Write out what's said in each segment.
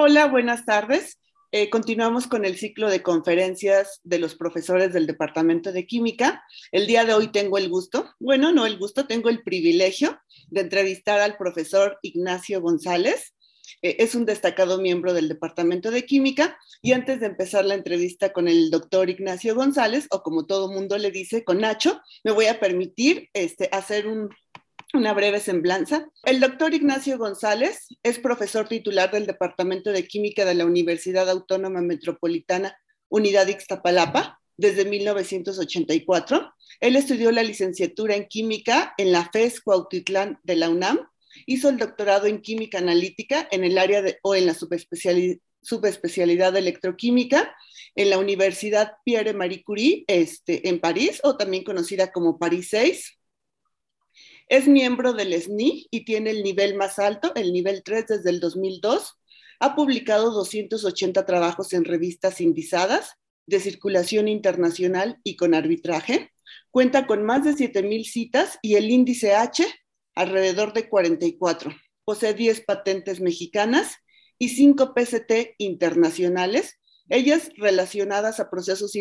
Hola, buenas tardes. Eh, continuamos con el ciclo de conferencias de los profesores del Departamento de Química. El día de hoy tengo el gusto, bueno, no el gusto, tengo el privilegio de entrevistar al profesor Ignacio González. Eh, es un destacado miembro del Departamento de Química y antes de empezar la entrevista con el doctor Ignacio González, o como todo mundo le dice, con Nacho, me voy a permitir este, hacer un, una breve semblanza. El doctor Ignacio González es profesor titular del Departamento de Química de la Universidad Autónoma Metropolitana Unidad Ixtapalapa desde 1984. Él estudió la licenciatura en química en la FES Cuautitlán de la UNAM. Hizo el doctorado en química analítica en el área de, o en la subespecialidad, de electroquímica en la Universidad Pierre Marie Curie este, en París, o también conocida como París 6 es miembro del SNI y tiene el nivel más alto, el nivel 3 desde el 2002. Ha publicado 280 trabajos en revistas indizadas de circulación internacional y con arbitraje. Cuenta con más de 7.000 citas y el índice H alrededor de 44. Posee 10 patentes mexicanas y 5 PCT internacionales, ellas relacionadas a procesos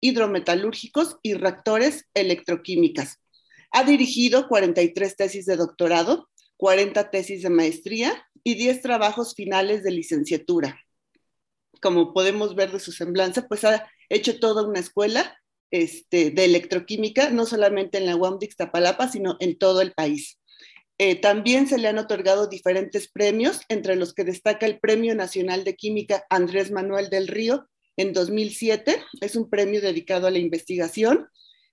hidrometalúrgicos y reactores electroquímicas. Ha dirigido 43 tesis de doctorado, 40 tesis de maestría y 10 trabajos finales de licenciatura. Como podemos ver de su semblanza, pues ha hecho toda una escuela este, de electroquímica, no solamente en la UAM de Ixtapalapa, sino en todo el país. Eh, también se le han otorgado diferentes premios, entre los que destaca el Premio Nacional de Química Andrés Manuel del Río en 2007. Es un premio dedicado a la investigación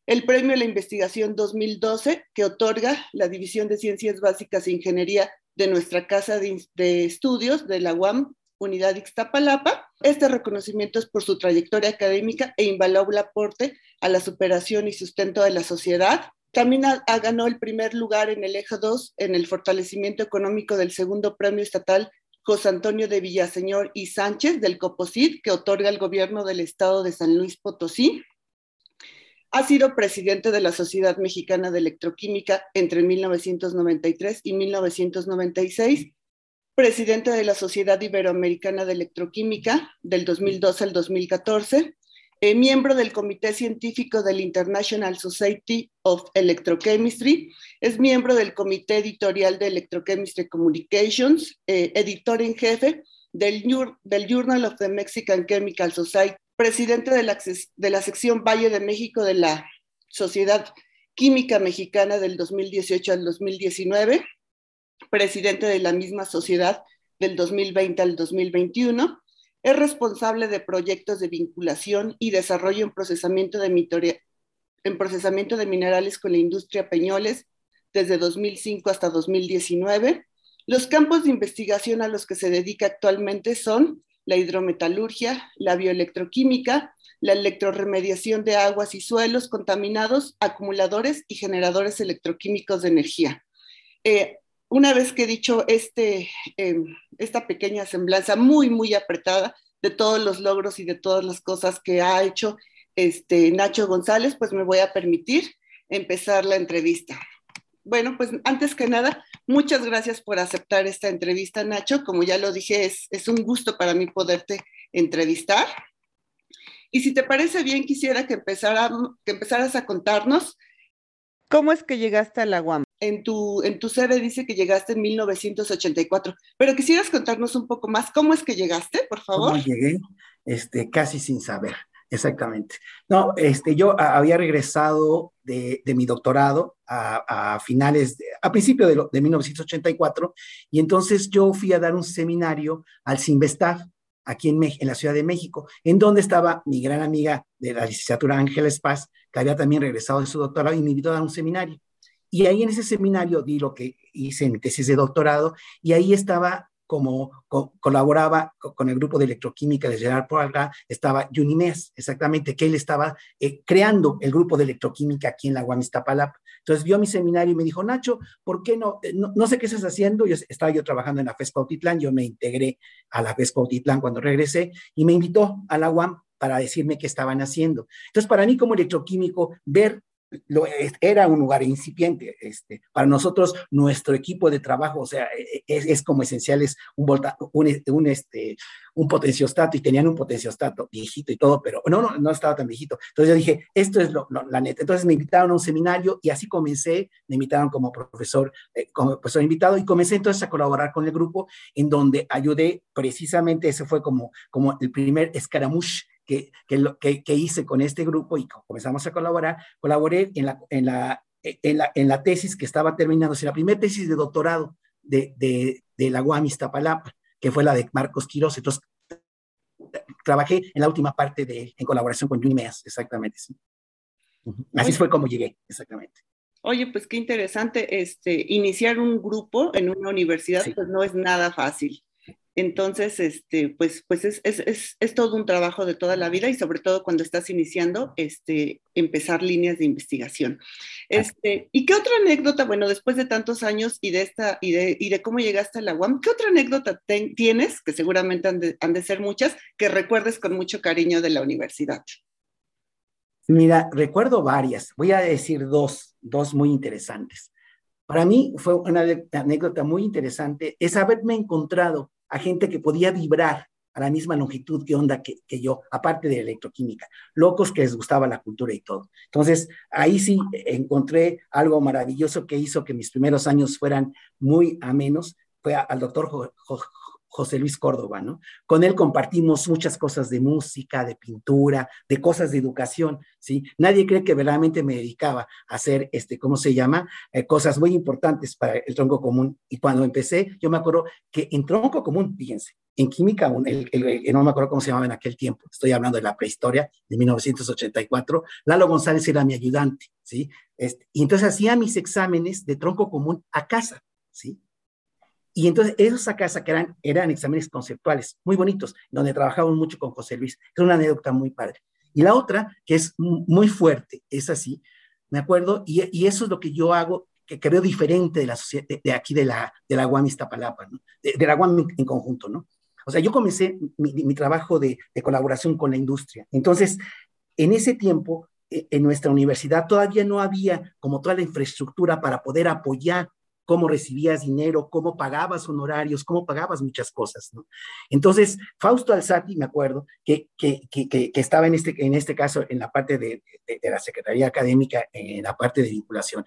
el premio a la investigación 2012 que otorga la División de Ciencias Básicas e Ingeniería de nuestra Casa de, Estudios de la UAM, Unidad Ixtapalapa. Este reconocimiento es por su trayectoria académica e invaluable aporte a la superación y sustento de la sociedad. También ha, ganó el primer lugar en el eje 2 en el fortalecimiento económico del segundo premio estatal José Antonio de Villaseñor y Sánchez del COPOSID, que otorga el gobierno del estado de San Luis Potosí. Ha sido presidente de la Sociedad Mexicana de Electroquímica entre 1993 y 1996, presidente de la Sociedad Iberoamericana de Electroquímica del 2012 al 2014, eh, miembro del Comité Científico del International Society of Electrochemistry, es miembro del Comité Editorial de Electrochemistry Communications, eh, editor en jefe del, del Journal of the Mexican Chemical Society presidente de la, sección Valle de México de la Sociedad Química Mexicana del 2018 al 2019, presidente de la misma sociedad del 2020 al 2021. Es responsable de proyectos de vinculación y desarrollo en procesamiento de minerales con la industria Peñoles desde 2005 hasta 2019. Los campos de investigación a los que se dedica actualmente son la hidrometalurgia, la bioelectroquímica, la electroremediación de aguas y suelos contaminados, acumuladores y generadores electroquímicos de energía. Eh, una vez que he dicho este, em, esta pequeña semblanza muy, muy apretada de todos los logros y de todas las cosas que ha hecho este, Nacho González, pues me voy a permitir empezar la entrevista. Bueno, pues antes que nada, muchas gracias por aceptar esta entrevista, Nacho. Como ya lo dije, es, es un gusto para mí poderte entrevistar. Y si te parece bien, quisiera que, empezara, que empezaras a contarnos cómo es que llegaste a la UAM. En tu, en tu CV dice que llegaste en 1984, pero quisieras contarnos un poco más cómo es que llegaste, por favor. ¿Cómo llegué? Este, casi sin saber. Exactamente. No, este, yo había regresado de, mi doctorado a, finales, a principios de, de, 1984, y entonces yo fui a dar un seminario al Sinvestav, aquí en, en, la Ciudad de México, en donde estaba mi gran amiga de la licenciatura Ángela Paz, que había también regresado de su doctorado y me invitó a dar un seminario. Y ahí en ese seminario di lo que hice en mi tesis de doctorado, y ahí estaba como colaboraba con el grupo de electroquímica de Gerard Poirot, estaba Unimes, exactamente, que él estaba eh, creando el grupo de electroquímica aquí en la Guamistapalap. Entonces vio mi seminario y me dijo, Nacho, ¿por qué no? Eh, no, sé qué estás haciendo. Yo estaba yo trabajando en la FES Pautitlán, yo me integré a la FES Pautitlán cuando regresé y me invitó a la UAM para decirme qué estaban haciendo. Entonces, para mí como electroquímico, ver lo, era un lugar incipiente. Este, para nosotros, nuestro equipo de trabajo, o sea, e, e, es, como esencial, es un, volta, un, este, un potenciostato y tenían un potenciostato viejito y todo, pero no, no, no estaba tan viejito. Entonces yo dije, esto es lo, la neta. Entonces me invitaron a un seminario y así comencé, me invitaron como profesor, eh, como profesor invitado y comencé entonces a colaborar con el grupo en donde ayudé precisamente, ese fue como, como el primer escaramuche que, que, que, hice con este grupo y comenzamos a colaborar, colaboré en la, en la, en la, en la tesis que estaba terminando, sea, la primera tesis de doctorado de, de, de la UAM Iztapalapa, que fue la de Marcos Quiroz. Entonces, trabajé en la última parte de, en colaboración con Unimeas, exactamente. Sí. Así fue como llegué, exactamente. Oye, pues qué interesante, este, iniciar un grupo en una universidad, pues no es nada fácil. Entonces, este, pues, pues es, es, es, todo un trabajo de toda la vida y sobre todo cuando estás iniciando, este, empezar líneas de investigación. Este, ¿Y qué otra anécdota, bueno, después de tantos años y de, esta, y de, y de cómo llegaste a la UAM, qué otra anécdota tienes, que seguramente han de, han de ser muchas, que recuerdes con mucho cariño de la universidad? Mira, recuerdo varias. Voy a decir dos, dos muy interesantes. Para mí fue una anécdota muy interesante es haberme encontrado a gente que podía vibrar a la misma longitud que onda que, yo, aparte de electroquímica, locos que les gustaba la cultura y todo. Entonces, ahí sí encontré algo maravilloso que hizo que mis primeros años fueran muy amenos, fue al doctor José Luis Córdoba, ¿no? Con él compartimos muchas cosas de música, de pintura, de cosas de educación, ¿sí? Nadie cree que verdaderamente me dedicaba a hacer, este, ¿cómo se llama? Eh, cosas muy importantes para el tronco común. Y cuando empecé, yo me acuerdo que en tronco común, fíjense, en química, el, no me acuerdo cómo se llamaba en aquel tiempo, estoy hablando de la prehistoria de 1984, Lalo González era mi ayudante, ¿sí? Este, entonces hacía mis exámenes de tronco común a casa, ¿sí? Y entonces esos a casa que eran, eran exámenes conceptuales, muy bonitos, donde trabajamos mucho con José Luis. Es una anécdota muy padre. Y la otra, que es muy fuerte, es así, me acuerdo, y, y eso es lo que yo hago, que, creo diferente de la sociedad, de, aquí de la, de la UAM Iztapalapa, ¿no? de, la UAM en, conjunto, ¿no? O sea, yo comencé mi, mi trabajo de, de, colaboración con la industria. Entonces, en ese tiempo, e, en nuestra universidad todavía no había como toda la infraestructura para poder apoyar cómo recibías dinero, cómo pagabas honorarios, cómo pagabas muchas cosas, ¿no? Entonces, Fausto Alzati, me acuerdo, que, que, que, que estaba en este, en este caso en la parte de, de, de, la Secretaría Académica, en la parte de vinculación,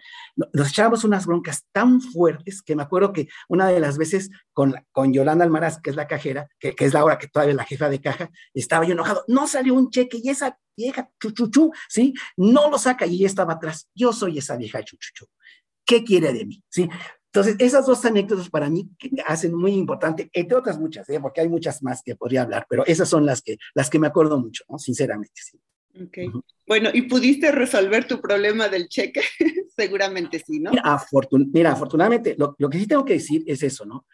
nos echábamos unas broncas tan fuertes que me acuerdo que una de las veces con, con Yolanda Almaraz, que es la cajera, que, que es la hora que todavía la jefa de caja, estaba yo enojado, no salió un cheque y esa vieja chuchuchu, ¿sí? No lo saca y ella estaba atrás. Yo soy esa vieja chuchuchu. ¿Qué quiere de mí? ¿Sí? Entonces, esas dos anécdotas para mí que hacen muy importante, entre otras muchas, ¿eh? porque hay muchas más que podría hablar, pero esas son las que, las que me acuerdo mucho, ¿no? sinceramente. Sí. Okay. Uh -huh. Bueno, ¿y pudiste resolver tu problema del cheque? Seguramente sí, ¿no? Mira, afortun mira afortunadamente, lo, lo, que sí tengo que decir es eso, ¿no?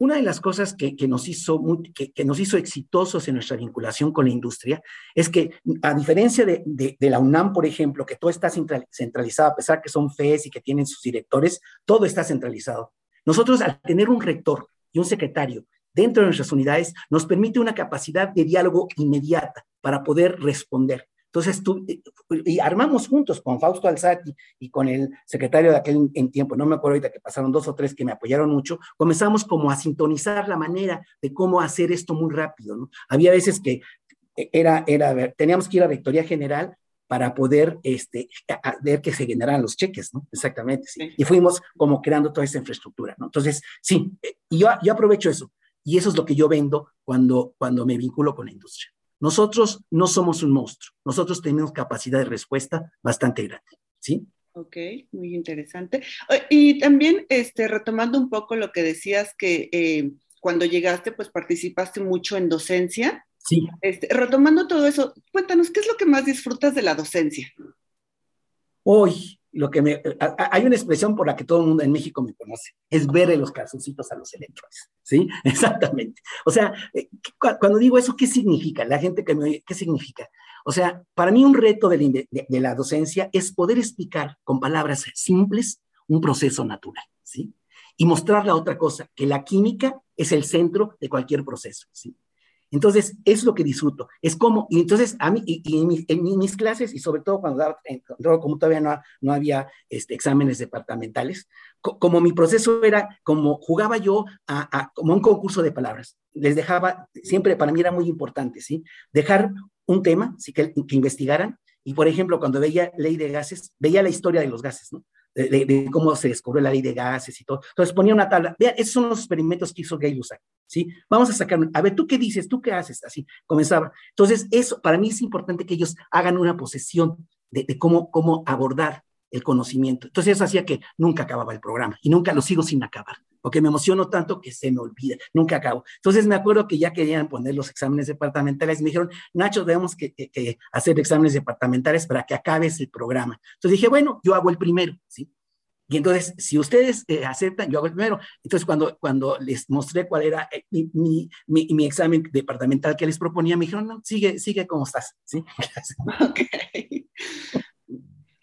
Una de las cosas que, nos hizo que, nos hizo exitosos en nuestra vinculación con la industria es que, a diferencia de la UNAM, por ejemplo, que todo está centralizado, a pesar que son FES y que tienen sus directores, todo está centralizado. Nosotros, al tener un rector y un secretario dentro de nuestras unidades, nos permite una capacidad de diálogo inmediata para poder responder. Entonces, tú, y armamos juntos con Fausto Alzati y con el secretario de aquel en tiempo, no me acuerdo ahorita que pasaron dos o tres que me apoyaron mucho, comenzamos como a sintonizar la manera de cómo hacer esto muy rápido, ¿no? Había veces que era, era, teníamos que ir a Rectoría General para poder este, a, a ver que se generaran los cheques, ¿no? Exactamente, sí. Y fuimos como creando toda esa infraestructura, ¿no? Entonces, sí, yo, yo aprovecho eso. Y eso es lo que yo vendo cuando, cuando me vinculo con la industria. Nosotros no somos un monstruo, nosotros tenemos capacidad de respuesta bastante grande, ¿sí? Ok, muy interesante. Y también, este, retomando un poco lo que decías que eh, cuando llegaste, pues participaste mucho en docencia. Sí. Este, retomando todo eso, cuéntanos, ¿qué es lo que más disfrutas de la docencia? Hoy, lo que me, hay una expresión por la que todo el mundo en México me conoce, es ver los calzoncitos a los electrones, ¿sí? Exactamente. O sea, eh, cuando digo eso, ¿qué significa? La gente que me oye, ¿qué significa? O sea, para mí un reto de la, de, de la docencia es poder explicar con palabras simples un proceso natural, ¿sí? Y mostrar la otra cosa, que la química es el centro de cualquier proceso, ¿sí? Entonces, es lo que disfruto. Es como, y entonces, a mí, y, en, mis, clases, y sobre todo cuando daba, como todavía no, no había este, exámenes departamentales, como mi proceso era, como jugaba yo a, como un concurso de palabras. Les dejaba, siempre para mí era muy importante, ¿sí? Dejar un tema, sí, que, que investigaran, y por ejemplo, cuando veía ley de gases, veía la historia de los gases, ¿no? De, cómo se descubrió la ley de gases y todo. Entonces ponía una tabla. Vean, esos son los experimentos que hizo Gay Lussac, ¿sí? Vamos a sacar, a ver, ¿tú qué dices? ¿Tú qué haces? Así comenzaba. Entonces, eso, para mí es importante que ellos hagan una posesión de, de cómo, cómo abordar el conocimiento. Entonces eso hacía que nunca acababa el programa y nunca lo sigo sin acabar, porque me emociono tanto que se me olvida, nunca acabo. Entonces me acuerdo que ya querían poner los exámenes departamentales me dijeron, Nacho, debemos que, hacer exámenes departamentales para que acabes el programa. Entonces dije, bueno, yo hago el primero, ¿sí? Y entonces, si ustedes eh, aceptan, yo hago el primero. Entonces, cuando, cuando les mostré cuál era eh, mi, mi, mi, examen departamental que les proponía, me dijeron, no, sigue, sigue como estás. ¿sí? Ok.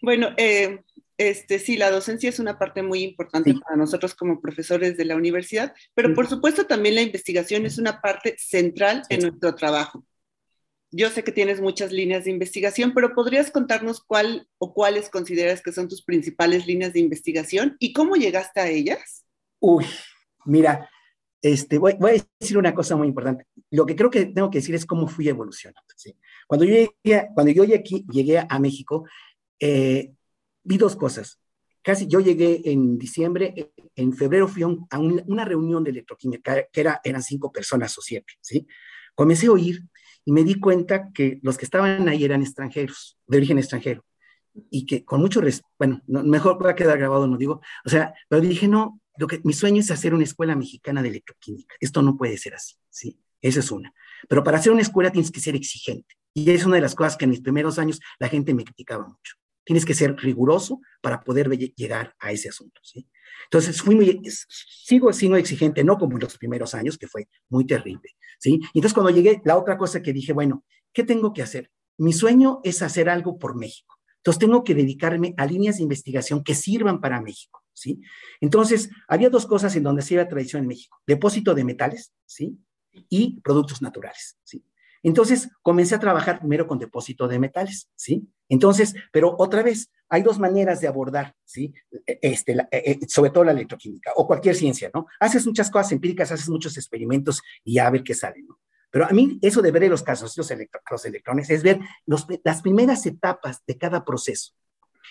Bueno, eh, este, sí, la docencia es una parte muy importante para nosotros como profesores de la universidad, pero por supuesto también la investigación es una parte central en nuestro trabajo. Yo sé que tienes muchas líneas de investigación, pero ¿podrías contarnos cuál o cuáles consideras que son tus principales líneas de investigación y cómo llegaste a ellas? Uy, mira, este, voy, a decir una cosa muy importante. Lo que creo que tengo que decir es cómo fui evolucionando. Cuando, yo llegué, cuando yo llegué, aquí, llegué a México, eh, vi dos cosas. Casi yo llegué en diciembre, en febrero fui a, una reunión de electroquímica, que era, eran cinco personas o siete, ¿sí? Comencé a oír y me di cuenta que los que estaban ahí eran extranjeros, de origen extranjero, y que con mucho respeto, bueno, mejor va a quedar grabado, no digo, o sea, pero dije, no, lo que, mi sueño es hacer una escuela mexicana de electroquímica, esto no puede ser así, ¿sí? Esa es una. Pero para hacer una escuela tienes que ser exigente. Y es una de las cosas que en mis primeros años la gente me criticaba mucho. Tienes que ser riguroso para poder llegar a ese asunto, ¿sí? Entonces, fui muy, sigo siendo exigente, no como en los primeros años, que fue muy terrible, ¿sí? Entonces, cuando llegué, la otra cosa que dije, bueno, ¿qué tengo que hacer? Mi sueño es hacer algo por México. Entonces, tengo que dedicarme a líneas de investigación que sirvan para México, ¿sí? Entonces, había dos cosas en donde se iba tradición en México. Depósito de metales, ¿sí? Y productos naturales, ¿sí? Entonces, comencé a trabajar primero con depósito de metales, ¿sí? Entonces, pero otra vez, hay dos maneras de abordar, ¿sí? E, este, e, e, sobre todo la electroquímica o cualquier ciencia, ¿no? Haces muchas cosas empíricas, haces muchos experimentos y a ver qué sale, ¿no? Pero a mí eso de ver los casos, los, los electrones, es ver las primeras etapas de cada proceso,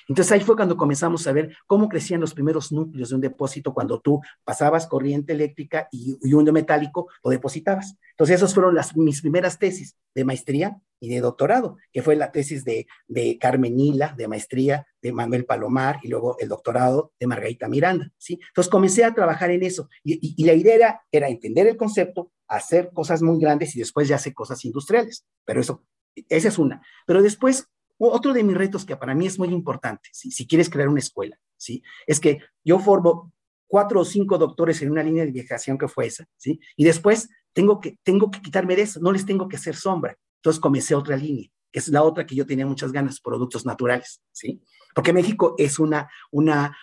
entonces ahí fue cuando comenzamos a ver cómo crecían los primeros núcleos de un depósito cuando tú pasabas corriente eléctrica y, y un metálico lo depositabas. Entonces esas fueron las, mis primeras tesis de maestría y de doctorado, que fue la tesis de, de Carmen Nila, de maestría, de Manuel Palomar y luego el doctorado de Margarita Miranda. ¿sí? Entonces comencé a trabajar en eso y, y, la idea era, era entender el concepto, hacer cosas muy grandes y después ya hacer cosas industriales. Pero eso, esa es una. Pero después otro de mis retos que para mí es muy importante, si quieres crear una escuela, ¿sí? es que yo formo cuatro o cinco doctores en una línea de investigación que fue esa, ¿sí? y después tengo que, tengo que quitarme de eso, no les tengo que hacer sombra. Entonces comencé otra línea, que es la otra que yo tenía muchas ganas, productos naturales, ¿sí? Porque México es una, una,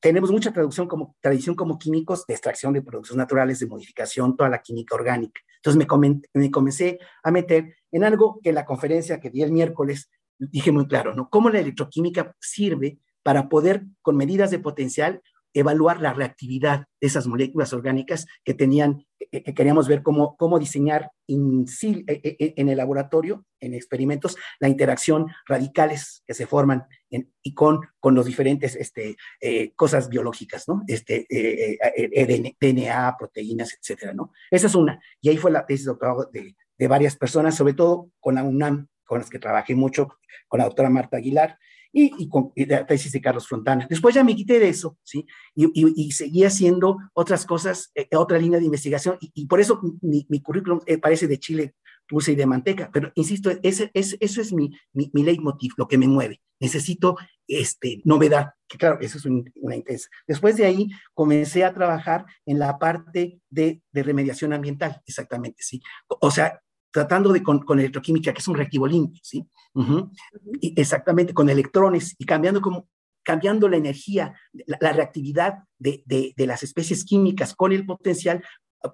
tenemos mucha traducción como, tradición como químicos de extracción de productos naturales, de modificación, toda la química orgánica. Entonces me, me comencé a meter en algo que en la conferencia que di el miércoles dije muy claro, ¿no? Cómo la electroquímica sirve para poder, con medidas de potencial, evaluar la reactividad de esas moléculas orgánicas que tenían, que, queríamos ver cómo, cómo diseñar in, e, e, e, en, el laboratorio, en experimentos, la interacción radicales que se forman en, y con, con los diferentes este, eh, cosas biológicas, ¿no? Este, eh, eh, DNA, proteínas, etcétera, ¿no? Esa es una. Y ahí fue la tesis doctorado de, de varias personas, sobre todo con la UNAM, con las que trabajé mucho, con la doctora Marta Aguilar, y, con la tesis de Carlos Fontana. Después ya me quité de eso, ¿sí? Y, y, seguí haciendo otras cosas, eh, otra línea de investigación, y, por eso mi, mi currículum eh, parece de chile dulce y de manteca, pero insisto, ese, ese, eso es mi, mi, mi, leitmotiv, lo que me mueve. Necesito este, novedad, que claro, eso es una intensa. Después de ahí comencé a trabajar en la parte de, de remediación ambiental, exactamente, ¿sí? O sea, tratando de con, con, electroquímica, que es un reactivo limpio, ¿sí? y exactamente, con electrones y cambiando como cambiando la energía, la, reactividad de, de, de, las especies químicas con el potencial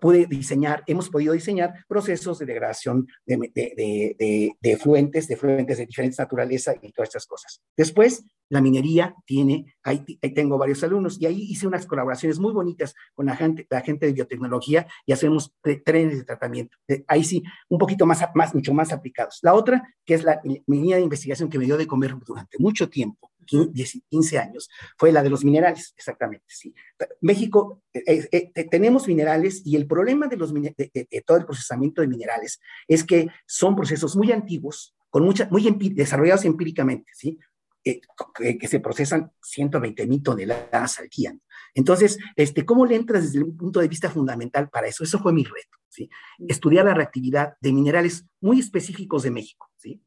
pude diseñar, hemos podido diseñar procesos de degradación de, de, de, de, fluentes, de fluentes de diferentes naturaleza y todas estas cosas. Después, la minería tiene, ahí, tengo varios alumnos y ahí hice unas colaboraciones muy bonitas con la gente, la gente de biotecnología y hacemos trenes de tratamiento. Ahí sí, un poquito más, más, mucho más aplicados. La otra, que es la mi línea de investigación que me dio de comer durante mucho tiempo, 15 años, fue la de los minerales, exactamente, sí. México, eh, eh, eh, tenemos minerales y el problema de, los, de, de, todo el procesamiento de minerales es que son procesos muy antiguos, con mucha, muy desarrollados empíricamente, ¿sí? que se procesan 120 mil toneladas al día. Entonces, este, ¿cómo le entras desde un punto de vista fundamental para eso? Eso fue mi reto, ¿sí? Estudiar la reactividad de minerales muy específicos de México, ¿sí?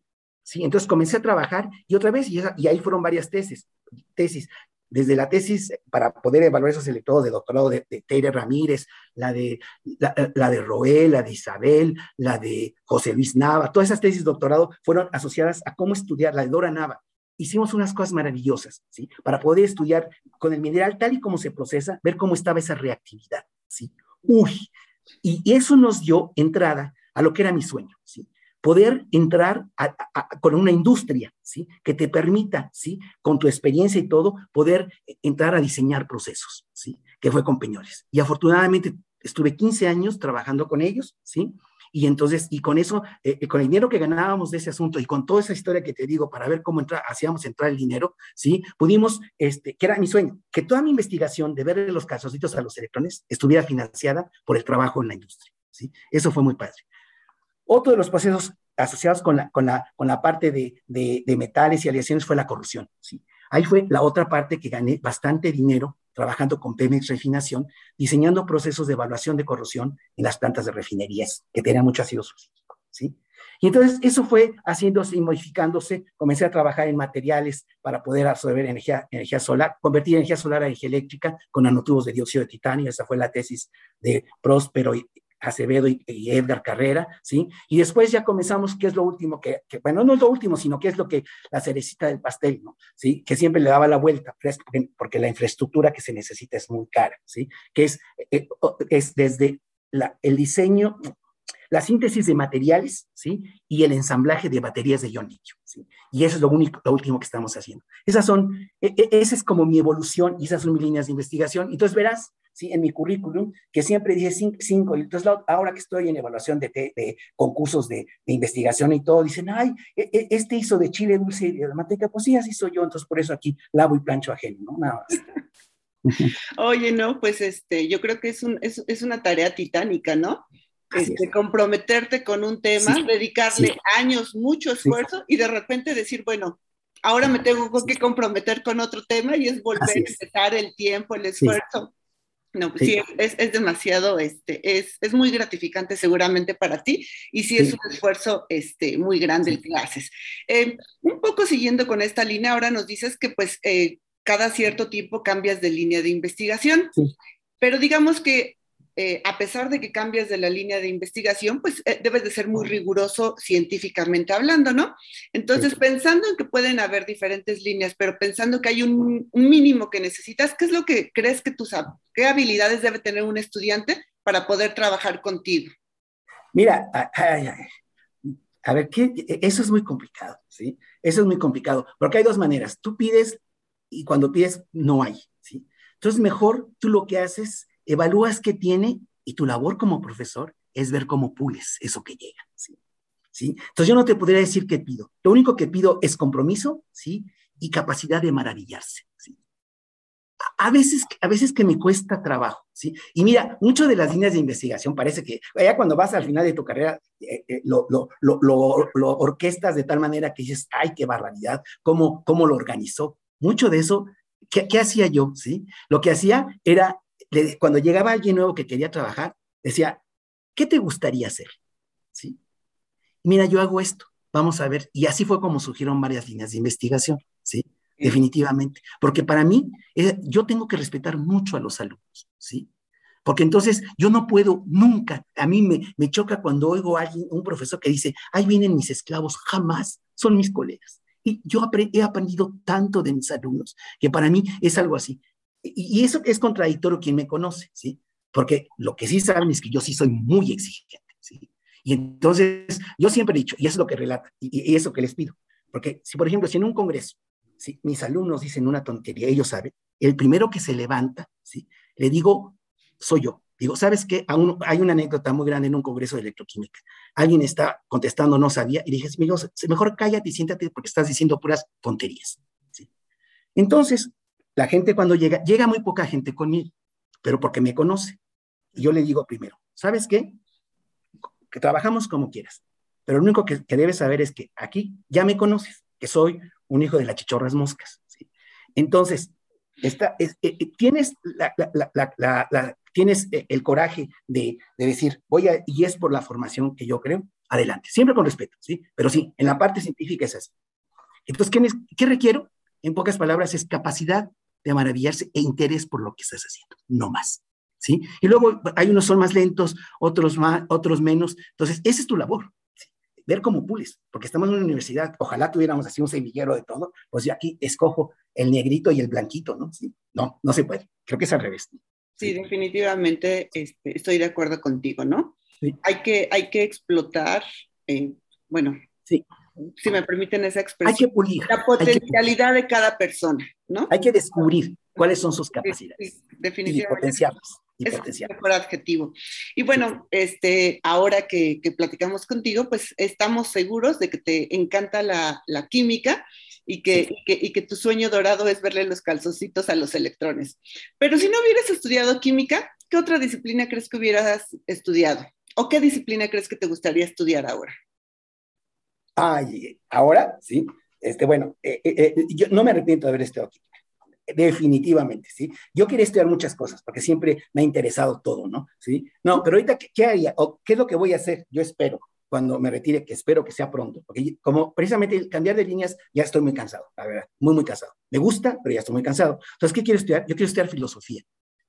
¿Sí? Entonces comencé a trabajar y otra vez, y, ahí fueron varias tesis, tesis, desde la tesis para poder evaluar esos electrodos de doctorado de, de Ramírez, la de, la, de Roel, la de Isabel, la de José Luis Nava, todas esas tesis de doctorado fueron asociadas a cómo estudiar, la de Dora Nava. Hicimos unas cosas maravillosas, ¿sí? Para poder estudiar con el mineral tal y como se procesa, ver cómo estaba esa reactividad, ¿sí? Uy, y eso nos dio entrada a lo que era mi sueño, ¿sí? Poder entrar con una industria, ¿sí? Que te permita, ¿sí? Con tu experiencia y todo, poder entrar a diseñar procesos, ¿sí? Que fue con Peñoles. Y afortunadamente estuve 15 años trabajando con ellos, ¿sí? Y entonces, y con eso, eh, eh, con el dinero que ganábamos de ese asunto y con toda esa historia que te digo para ver cómo entra, hacíamos entrar el dinero, ¿sí? Pudimos, este, que era mi sueño, que toda mi investigación de ver los calzoncitos a los electrones estuviera financiada por el trabajo en la industria, ¿sí? Eso fue muy padre. Otro de los procesos asociados con la, con la, con la parte de, de, metales y aleaciones fue la corrupción. ¿sí? Ahí fue la otra parte que gané bastante dinero trabajando con Pemex Refinación, diseñando procesos de evaluación de corrosión en las plantas de refinerías, que tenían mucho ácido sulfúrico. ¿sí? Y entonces eso fue haciéndose y modificándose. Comencé a trabajar en materiales para poder absorber energía, energía solar, convertir energía solar a energía eléctrica con nanotubos de dióxido de titanio. Esa fue la tesis de Próspero y, Acevedo y, Edgar Carrera, ¿sí? Y después ya comenzamos, ¿qué es lo último que, bueno, no es lo último, sino qué es lo que la cerecita del pastel, ¿no? ¿Sí? Que siempre le daba la vuelta, porque la infraestructura que se necesita es muy cara, ¿sí? Que es, eh, es desde el diseño, la síntesis de materiales, ¿sí? Y el ensamblaje de baterías de ion litio, ¿sí? Y eso es lo único, lo último que estamos haciendo. Esas son, e, e, esa es como mi evolución y esas son mis líneas de investigación. Entonces verás, ¿sí? En mi currículum, que siempre dije cinco, y entonces ahora que estoy en evaluación de, de concursos de, de, investigación y todo, dicen, ay, e, e, este hizo de chile dulce y de manteca, pues sí, así soy yo, entonces por eso aquí lavo y plancho ajeno, ¿no? Nada más. Oye, no, pues este, yo creo que es, un, es, es una tarea titánica, ¿no? Este, comprometerte con un tema, dedicarle años, mucho esfuerzo y de repente decir, bueno, ahora me tengo que comprometer con otro tema y es volver a empezar el tiempo, el esfuerzo. No, pues sí, es, es, demasiado, este, es, es, muy gratificante seguramente para ti y sí, es un esfuerzo este, muy grande el que haces. Eh, un poco siguiendo con esta línea, ahora nos dices que pues eh, cada cierto tiempo cambias de línea de investigación, pero digamos que eh, a pesar de que cambias de la línea de investigación, pues eh, debes de ser muy riguroso científicamente hablando, ¿no? Entonces, pensando en que pueden haber diferentes líneas, pero pensando que hay un, mínimo que necesitas, ¿qué es lo que crees que sabes? ¿Qué habilidades debe tener un estudiante para poder trabajar contigo? Mira, a ver, ¿qué? eso es muy complicado, ¿sí? Eso es muy complicado, porque hay dos maneras. Tú pides y cuando pides no hay, ¿sí? Entonces, mejor tú lo que haces evalúas qué tiene y tu labor como profesor es ver cómo pules eso que llega, ¿sí? ¿sí? Entonces yo no te podría decir qué pido. Lo único que pido es compromiso, ¿sí? Y capacidad de maravillarse, ¿sí? A veces, a veces que me cuesta trabajo, ¿sí? Y mira, mucho de las líneas de investigación parece que ya cuando vas al final de tu carrera eh, eh, lo, lo, lo, lo, orquestas de tal manera que dices, ay, qué barbaridad, cómo, cómo lo organizó. Mucho de eso, ¿qué, ¿qué hacía yo? ¿sí? Lo que hacía era cuando llegaba alguien nuevo que quería trabajar, decía, ¿qué te gustaría hacer? ¿Sí? Mira, yo hago esto, vamos a ver. Y así fue como surgieron varias líneas de investigación, ¿sí? Definitivamente. Porque para mí, eh, yo tengo que respetar mucho a los alumnos, ¿sí? Porque entonces yo no puedo nunca, a mí me, me choca cuando oigo a alguien, un profesor que dice, ahí vienen mis esclavos, jamás son mis colegas. Y yo he aprendido tanto de mis alumnos, que para mí es algo así y eso es contradictorio quien me conoce, ¿sí? porque lo que sí saben es que yo sí soy muy exigente, ¿sí? Y entonces, yo siempre he dicho, y eso es lo que relata, y, y eso que les pido, porque si, por ejemplo, si en un congreso, ¿sí? mis alumnos dicen una tontería, ellos saben, el primero que se levanta, ¿sí? le digo, soy yo. Digo, ¿sabes qué? hay una anécdota muy grande en un congreso de electroquímica. Alguien está contestando, no sabía, y dije, mejor cállate y siéntate porque estás diciendo puras tonterías. ¿sí? Entonces, la gente cuando llega, llega muy poca gente conmigo, pero porque me conoce. Y yo le digo primero, ¿sabes qué? Que trabajamos como quieras, pero lo único que, debes saber es que aquí ya me conoces, que soy un hijo de las chichorras moscas. ¿sí? Entonces, esta, eh, eh, tienes, la, tienes eh, el coraje de, decir, voy a, y es por la formación que yo creo, adelante, siempre con respeto, ¿sí? Pero sí, en la parte científica es así. Entonces, ¿qué, ¿qué requiero? En pocas palabras, es capacidad de maravillarse e interés por lo que estás haciendo, no más. ¿Sí? Y luego hay unos son más lentos, otros más, otros menos. Entonces, esa es tu labor ver cómo pules, porque estamos en una universidad, ojalá tuviéramos así un semillero de todo, pues yo aquí escojo el negrito y el blanquito, ¿no? ¿Sí? No, no se puede, creo que es al revés. Sí, definitivamente este, estoy de acuerdo contigo, ¿no? Hay, que, hay que explotar, eh, bueno, sí. Si me permiten esa expresión, hay que pulir, la potencialidad de cada persona, ¿no? Hay que descubrir cuáles son sus capacidades definitivamente. y potenciarlas es el mejor adjetivo. Y bueno, este, ahora que, platicamos contigo, pues estamos seguros de que te encanta la, química y que, y que, tu sueño dorado es verle los calzoncitos a los electrones. Pero si no hubieras estudiado química, ¿qué otra disciplina crees que hubieras estudiado? ¿O qué disciplina crees que te gustaría estudiar ahora? Ay, ahora, sí. Este, bueno, eh, eh, eh, yo no me arrepiento de haber estudiado química definitivamente, ¿sí? Yo quería estudiar muchas cosas porque siempre me ha interesado todo, ¿no? ¿Sí? No, pero ahorita, ¿qué, haría? ¿O qué es lo que voy a hacer? Yo espero, cuando me retire, que espero que sea pronto, porque como precisamente el cambiar de líneas, ya estoy muy cansado, la verdad, muy, muy cansado. Me gusta, pero ya estoy muy cansado. Entonces, ¿qué quiero estudiar? Yo quiero estudiar filosofía.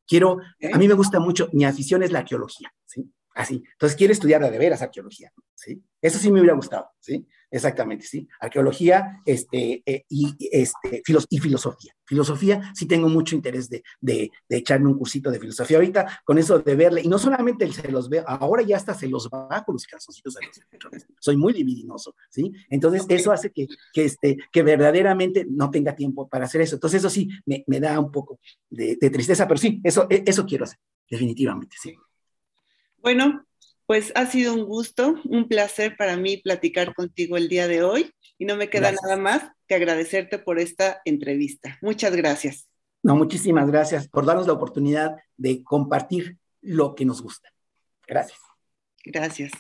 Quiero, a mí me gusta mucho, mi afición es la arqueología, ¿sí? Así. Entonces, quiero estudiar de veras arqueología, ¿sí? Eso sí me hubiera gustado, ¿sí? Exactamente, sí. Arqueología este, eh, y, este, y filosofía. Filosofía, sí tengo mucho interés de, de, echarme un cursito de filosofía ahorita, con eso de verle, y no solamente se los veo, ahora ya hasta se los bajo los calzoncitos a los Soy muy libidinoso, ¿sí? Entonces, eso hace que, que, este, que verdaderamente no tenga tiempo para hacer eso. Entonces, eso sí, me, me da un poco de, de, tristeza, pero sí, eso, e, eso quiero hacer, definitivamente, sí. Bueno, pues ha sido un gusto, un placer para mí platicar contigo el día de hoy y no me queda nada más que agradecerte por esta entrevista. Muchas gracias. No, muchísimas gracias por darnos la oportunidad de compartir lo que nos gusta. Gracias. Gracias.